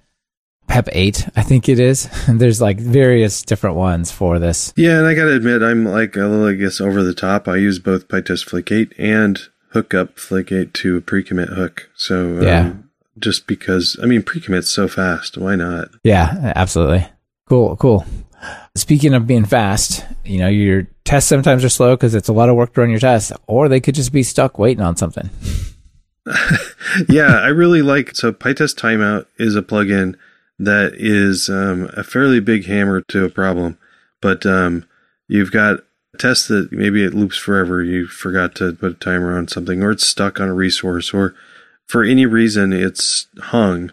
Pep eight, I think it is. [laughs] There's like various different ones for this. Yeah, and I gotta admit, I'm like a little, I guess, over the top. I use both PyTest Flake 8 and hook up Flake 8 to a pre-commit hook. So um, Yeah. just because, I mean, pre-commit's so fast. Why not? Yeah, absolutely. Cool, cool. Speaking of being fast, you know, your tests sometimes are slow because it's a lot of work to run your tests, or they could just be stuck waiting on something. [laughs] yeah, I really like so PyTest Timeout is a plugin that is um, a fairly big hammer to a problem, but um, you've got tests that maybe it loops forever. You forgot to put a timer on something, or it's stuck on a resource, or for any reason it's hung.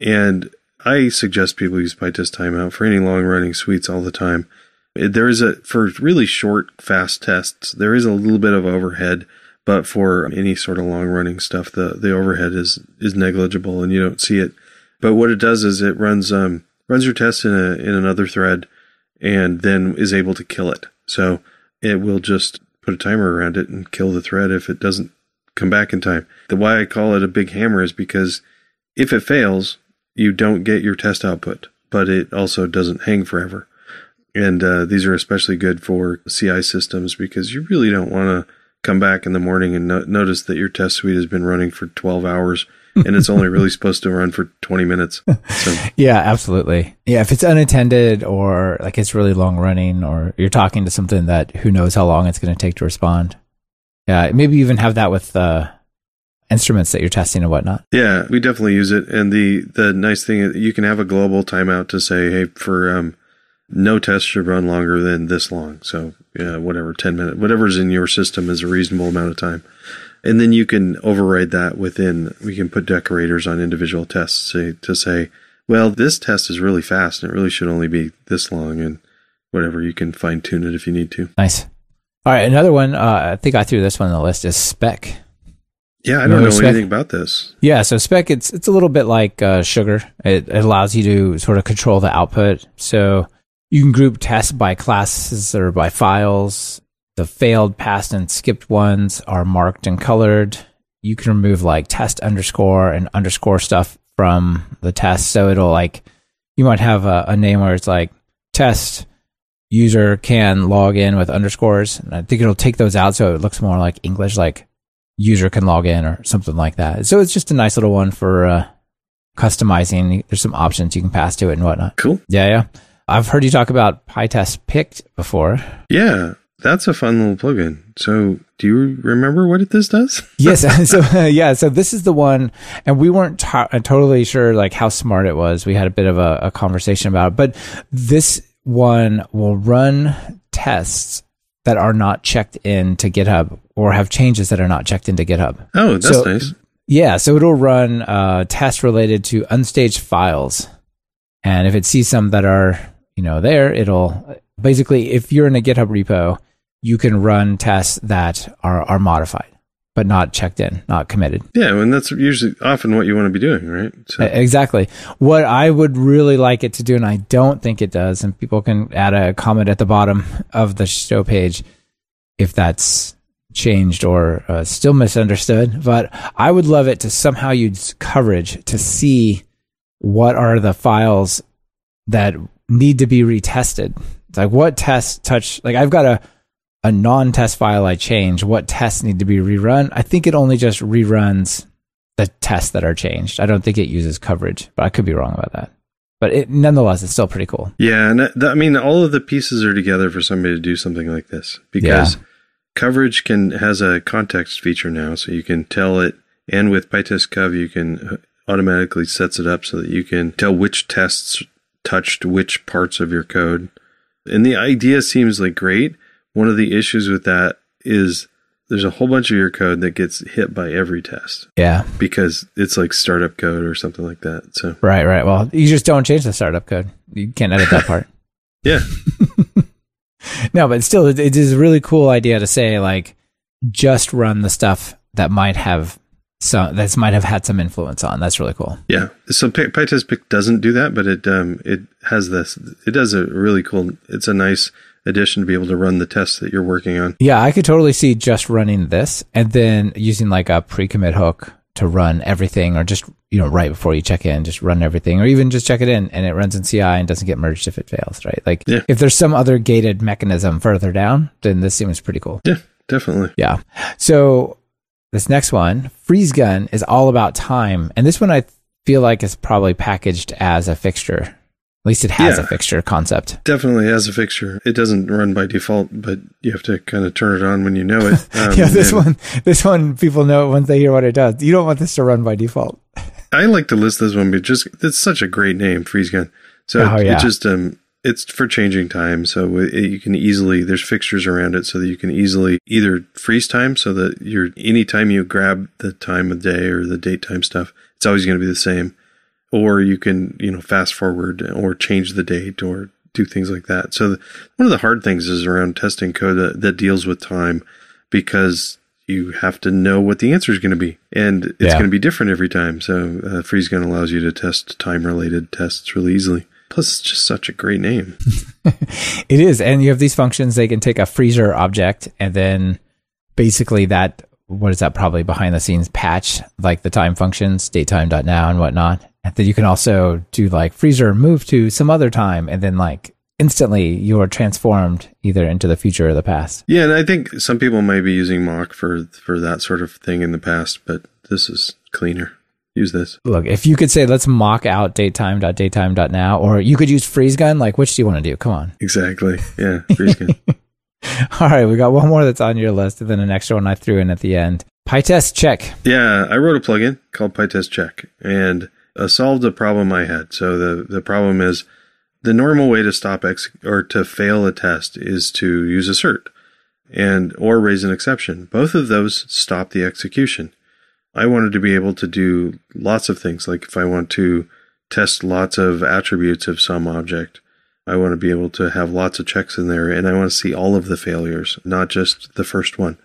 And I suggest people use PyTest Timeout for any long running suites all the time. There is a for really short, fast tests. There is a little bit of overhead but for any sort of long running stuff, the, the overhead is, is negligible and you don't see it But what it does is it runs um, runs your test in a in another thread, and then is able to kill it. So it will just put a timer around it and kill the thread if it doesn't come back in time. The why I call it a big hammer is because if it fails, you don't get your test output, but it also doesn't hang forever. And uh, these are especially good for CI systems because you really don't want to come back in the morning and no- notice that your test suite has been running for 12 hours [laughs] and it's only really supposed to run for 20 minutes. So. [laughs] Yeah, absolutely. Yeah, if it's unattended or like it's really long running or you're talking to something that who knows how long it's going to take to respond. Yeah, maybe even have that with uh, instruments that you're testing and whatnot. Yeah, we definitely use it. And the the nice thing is you can have a global timeout to say, hey, for um, no test should run longer than this long. So yeah, whatever, ten minutes, whatever's in your system is a reasonable amount of time. And then you can override that within. We can put decorators on individual tests to, to say, well, this test is really fast and it really should only be this long, and whatever you can fine tune it if you need to. Nice. All right, another one. Uh, I think I threw this one on the list is spec. Yeah, I don't know anything about this. Yeah, so spec it's it's a little bit like uh, sugar. It, it allows you to sort of control the output. So you can group tests by classes or by files. The failed, passed, and skipped ones are marked and colored. You can remove like test underscore and underscore stuff from the test. So it'll like you might have a, a name where it's like test user can log in with underscores. And I think it'll take those out so it looks more like English, like user can log in or something like that. So it's just a nice little one for uh, customizing. There's some options you can pass to it and whatnot. Cool. Yeah, yeah. I've heard you talk about PyTest Picked before. Yeah, that's a fun little plugin. So, do you remember what it, this does? [laughs] yes. [laughs] So, uh, yeah. So this is the one, and we weren't to- totally sure like how smart it was. We had a bit of a, a conversation about it, but this one will run tests that are not checked in to GitHub or have changes that are not checked into GitHub. Oh, that's so, nice. Yeah, so it'll run uh, tests related to unstaged files, and if it sees some that are you know there, it'll basically if you're in a GitHub repo, you can run tests that are are modified but not checked in, not committed. Yeah, and that's usually often what you want to be doing, right? So. Exactly. What I would really like it to do, and I don't think it does, and people can add a comment at the bottom of the show page if that's changed or uh, still misunderstood. But I would love it to somehow use coverage to see what are the files that need to be retested. It's like what tests touch, like I've got a a non-test file I change, what tests need to be rerun. I think it only just reruns the tests that are changed. I don't think it uses coverage, but I could be wrong about that. But it, nonetheless, it's still pretty cool. Yeah, and I mean, all of the pieces are together for somebody to do something like this because yeah. coverage can has a context feature now, so you can tell it. And with PyTest Cov, you can uh, automatically sets it up so that you can tell which tests touched which parts of your code. And the idea seems like great one of the issues with that is there's a whole bunch of your code that gets hit by every test. Yeah. Because it's like startup code or something like that. So Right, right. Well, you just don't change the startup code. You can't edit that part. [laughs] yeah. [laughs] no, but still it, it is a really cool idea to say like just run the stuff that might have so this might have had some influence on. That's really cool. Yeah. So P- PyTest Pick doesn't do that, but it um it has this. It does a really cool. It's a nice addition to be able to run the tests that you're working on. Yeah, I could totally see just running this and then using like a pre-commit hook to run everything or just, you know, right before you check in, just run everything or even just check it in and it runs in CI and doesn't get merged if it fails, right? Like yeah. if there's some other gated mechanism further down, then this seems pretty cool. Yeah, definitely. Yeah. So this next one, Freezegun is all about time. And this one I feel like is probably packaged as a fixture least it has yeah, a fixture concept. Definitely has a fixture. It doesn't run by default, but you have to kind of turn it on when you know it. [laughs] Um, yeah, this one, this one, people know it once they hear what it does. You don't want this to run by default. I like to list this one because just it's such a great name, freezegun. So oh, it, yeah. it just um, it's for changing time. So it, you can easily there's fixtures around it so that you can easily either freeze time so that you're anytime you grab the time of day or the date time stuff, it's always going to be the same or you can you know fast forward or change the date or do things like that. So the, one of the hard things is around testing code that, that deals with time because you have to know what the answer is going to be, and it's Yeah. going to be different every time. So uh, freezegun allows you to test time related tests really easily. Plus, it's just such a great name. [laughs] It is, and you have these functions. They can take a freezer object and then basically that what is that probably behind the scenes patch like the time functions, datetime.now and whatnot. Then you can also do like freezer move to some other time, and then like instantly you are transformed either into the future or the past. Yeah, and I think some people might be using mock for for that sort of thing in the past, but this is cleaner. Use this. Look, if you could say let's mock out datetime.datetime.now, or you could use freezegun, like which do you want to do? Come on. Exactly. Yeah, [laughs] freezegun. [laughs] All right, we got one more that's on your list, and then an extra one I threw in at the end. PyTest check. Yeah, I wrote a plugin called PyTest Check and uh, solved a problem I had. So the the problem is the normal way to stop ex or to fail a test is to use assert and or raise an exception. Both of those stop the execution. I wanted to be able to do lots of things, like if I want to test lots of attributes of some object, I want to be able to have lots of checks in there, and I want to see all of the failures, not just the first one.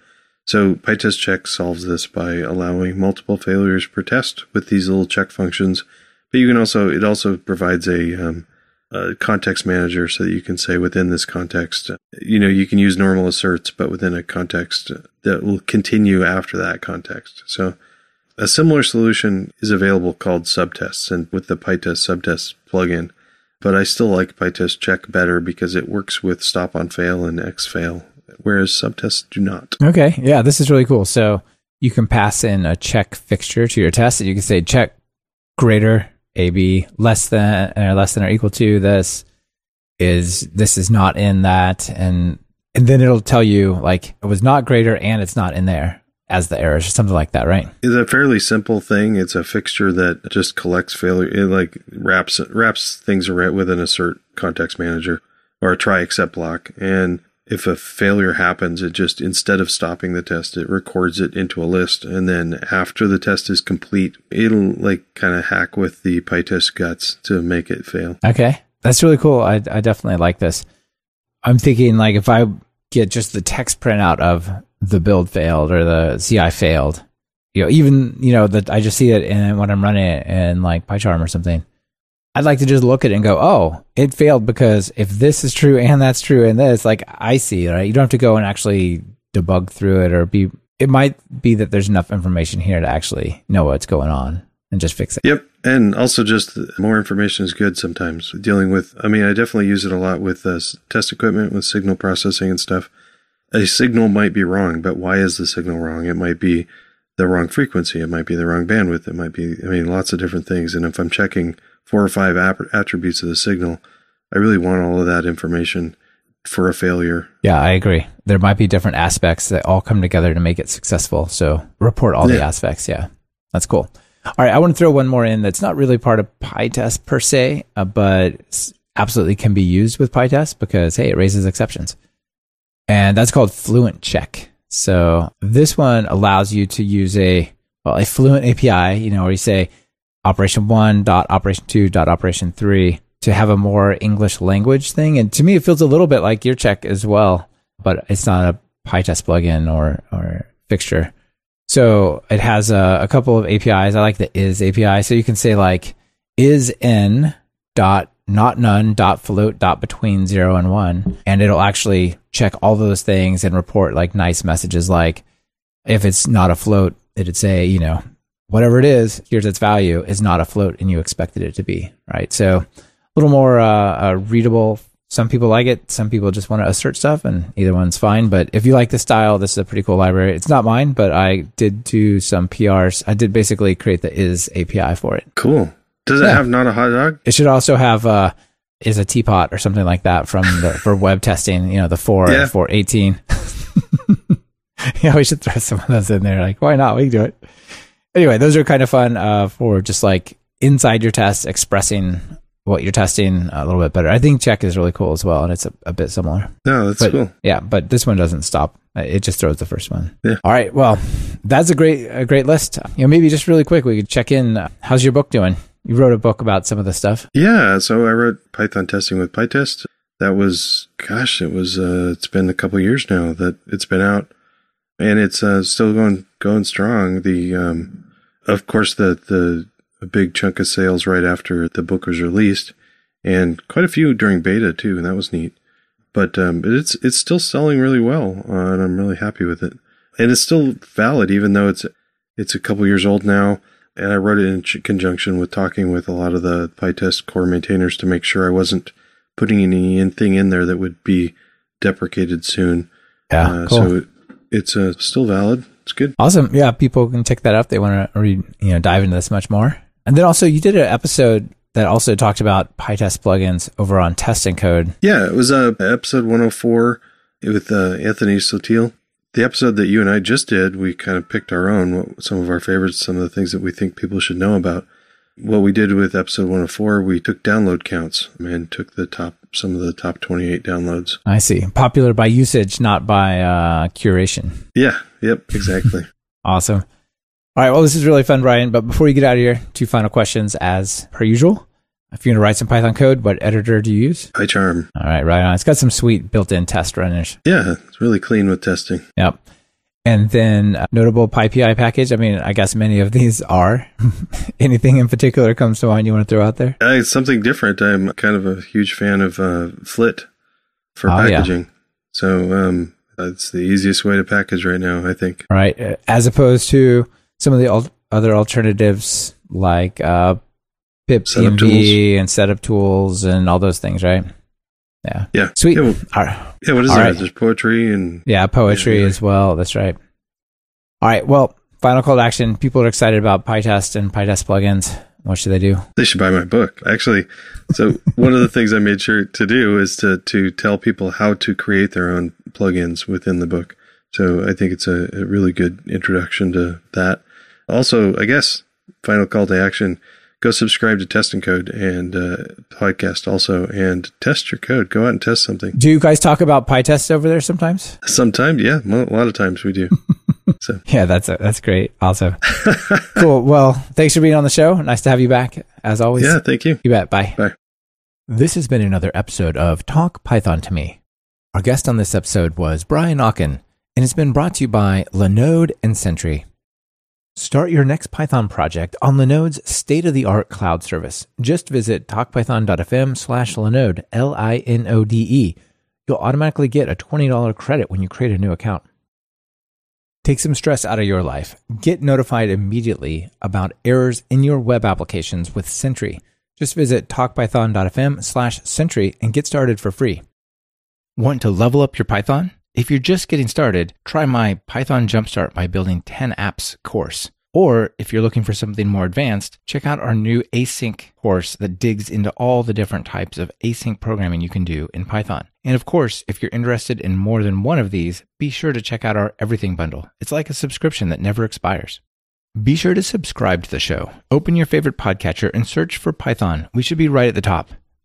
So PyTest check solves this by allowing multiple failures per test with these little check functions. But you can also it also provides a, um, a context manager so that you can say within this context, you know, you can use normal asserts, but within a context that will continue after that context. So a similar solution is available called subtests and with the PyTest subtests plugin. But I still like PyTest check better because it works with stop on fail and xfail, whereas subtests do not. Okay, yeah, this is really cool. So you can pass in a check fixture to your test, and you can say check greater AB less than or less than or equal to this is this is not in that, and and then it'll tell you like it was not greater and it's not in there as the errors or something like that, right? It's a fairly simple thing. It's a fixture that just collects failure. It like wraps wraps things around with an assert context manager or a try except block. And if a failure happens, it just instead of stopping the test, it records it into a list. And then after the test is complete, it'll like kind of hack with the PyTest guts to make it fail. Okay, that's really cool. I I definitely like this. I'm thinking like if I get just the text printout of the build failed or the CI failed, you know, even you know that I just see it and when I'm running it in like PyCharm or something. I'd like to just look at it and go, oh, it failed because if this is true and that's true and this, like I see, right? You don't have to go and actually debug through it or be. It might be that there's enough information here to actually know what's going on and just fix it. Yep. And also, just more information is good sometimes. Dealing with, I mean, I definitely use it a lot with uh, test equipment, with signal processing and stuff. A signal might be wrong, but why is the signal wrong? It might be the wrong frequency. It might be the wrong bandwidth. It might be, I mean, lots of different things. And if I'm checking four or five attributes of the signal, I really want all of that information for a failure. Yeah, I agree. There might be different aspects that all come together to make it successful. So report all the aspects. Yeah, that's cool. All right, I want to throw one more in that's not really part of PyTest per se, uh, but absolutely can be used with PyTest because hey, it raises exceptions, and that's called Fluent Check. So this one allows you to use a well a Fluent API, you know, where you say operation one dot operation two dot operation three to have a more English language thing. And to me, it feels a little bit like your check as well, but it's not a PyTest plugin or, or fixture. So it has a, a couple of APIs. I like the is API. So you can say like is n dot not none dot float dot between zero and one, and it'll actually check all those things and report like nice messages like if it's not a float, it'd say, you know, whatever it is, here's its value is not a float and you expected it to be, right? So a little more uh, uh, readable. Some people like it. Some people just want to assert stuff, and either one's fine. But if you like the style, this is a pretty cool library. It's not mine, but I did do some PRs. I did basically create the is API for it. Cool. Does it Yeah. have not a hot dog? It should also have uh, is a teapot or something like that from the [laughs] for web testing. You know, the four Yeah. four eighteen. [laughs] yeah, we should throw some of those in there. Like, why not? We can do it. Anyway, those are kind of fun uh, for just like inside your test, expressing what you're testing a little bit better. I think check is really cool as well, and it's a, a bit similar. No, that's But cool. yeah, but this one doesn't stop. It just throws the first one. Yeah. All right. Well, that's a great a great list. You know, maybe just really quick, we could check in. Uh, How's your book doing? You wrote a book about some of the stuff. Yeah, so I wrote Python testing with PyTest. That was, gosh, it was, uh, it's been a couple years now that it's been out. And it's uh, still going going strong. The um, of course the the a big chunk of sales right after the book was released, and quite a few during beta too, and that was neat. But um, it's it's still selling really well, uh, and I'm really happy with it. And it's still valid, even though it's it's a couple years old now. And I wrote it in conjunction with talking with a lot of the PyTest core maintainers to make sure I wasn't putting anything in there that would be deprecated soon. Yeah, uh, cool. So it's uh, still valid. It's good. Awesome. Yeah, people can check that out. They want to read, you know, dive into this much more. And then also, you did an episode that also talked about PyTest plugins over on Test and Code. Yeah, it was uh, episode 104 with uh, Anthony Sottile. The episode that you and I just did, we kind of picked our own, some of our favorites, some of the things that we think people should know about. What we did with episode 104, we took download counts and took the top, some of the top 28 downloads. I see. Popular by usage, not by uh, curation. Yeah. Yep. Exactly. [laughs] awesome. All right. Well, this is really fun, Brian. But before you get out of here, two final questions as per usual. If you're going to write some Python code, what editor do you use? PyCharm. All right, right on. It's got some sweet built-in test runners. Yeah, it's really clean with testing. Yep. And then uh, notable PyPI package. I mean, I guess many of these are. [laughs] Anything in particular comes to mind you want to throw out there? Uh, it's something different. I'm kind of a huge fan of uh, Flit for oh, packaging. Yeah. So um, it's the easiest way to package right now, I think. Right. Uh, as opposed to some of the al- other alternatives like uh, pip and setup tools and all those things, right? Yeah. Yeah. Sweet. Yeah, well, yeah what is all that? Right. There's poetry and yeah, poetry yeah, yeah. as well. That's right. All right. Well, final call to action. People are excited about PyTest and PyTest plugins. What should they do? They should buy my book. Actually, so [laughs] one of the things I made sure to do is to to tell people how to create their own plugins within the book. So I think it's a, a really good introduction to that. Also, I guess final call to action: go subscribe to Test and Code and uh, podcast also, and test your code. Go out and test something. Do you guys talk about PyTest over there sometimes? Sometimes, yeah, a lot of times we do. [laughs] so yeah, that's a, that's great. Also, [laughs] cool. Well, thanks for being on the show. Nice to have you back as always. Yeah, thank you. You bet. Bye. Bye. This has been another episode of Talk Python to Me. Our guest on this episode was Brian Okken and it's been brought to you by Linode and Sentry. Start your next Python project on Linode's state-of-the-art cloud service. Just visit talkpython.fm slash Linode, L-I-N-O-D-E. You'll automatically get a $20 credit when you create a new account. Take some stress out of your life. Get notified immediately about errors in your web applications with Sentry. Just visit talkpython.fm slash Sentry and get started for free. Want to level up your Python? If you're just getting started, try my Python Jumpstart by Building 10 Apps course. Or if you're looking for something more advanced, check out our new async course that digs into all the different types of async programming you can do in Python. And of course, if you're interested in more than one of these, be sure to check out our Everything Bundle. It's like a subscription that never expires. Be sure to subscribe to the show. Open your favorite podcatcher and search for Python. We should be right at the top.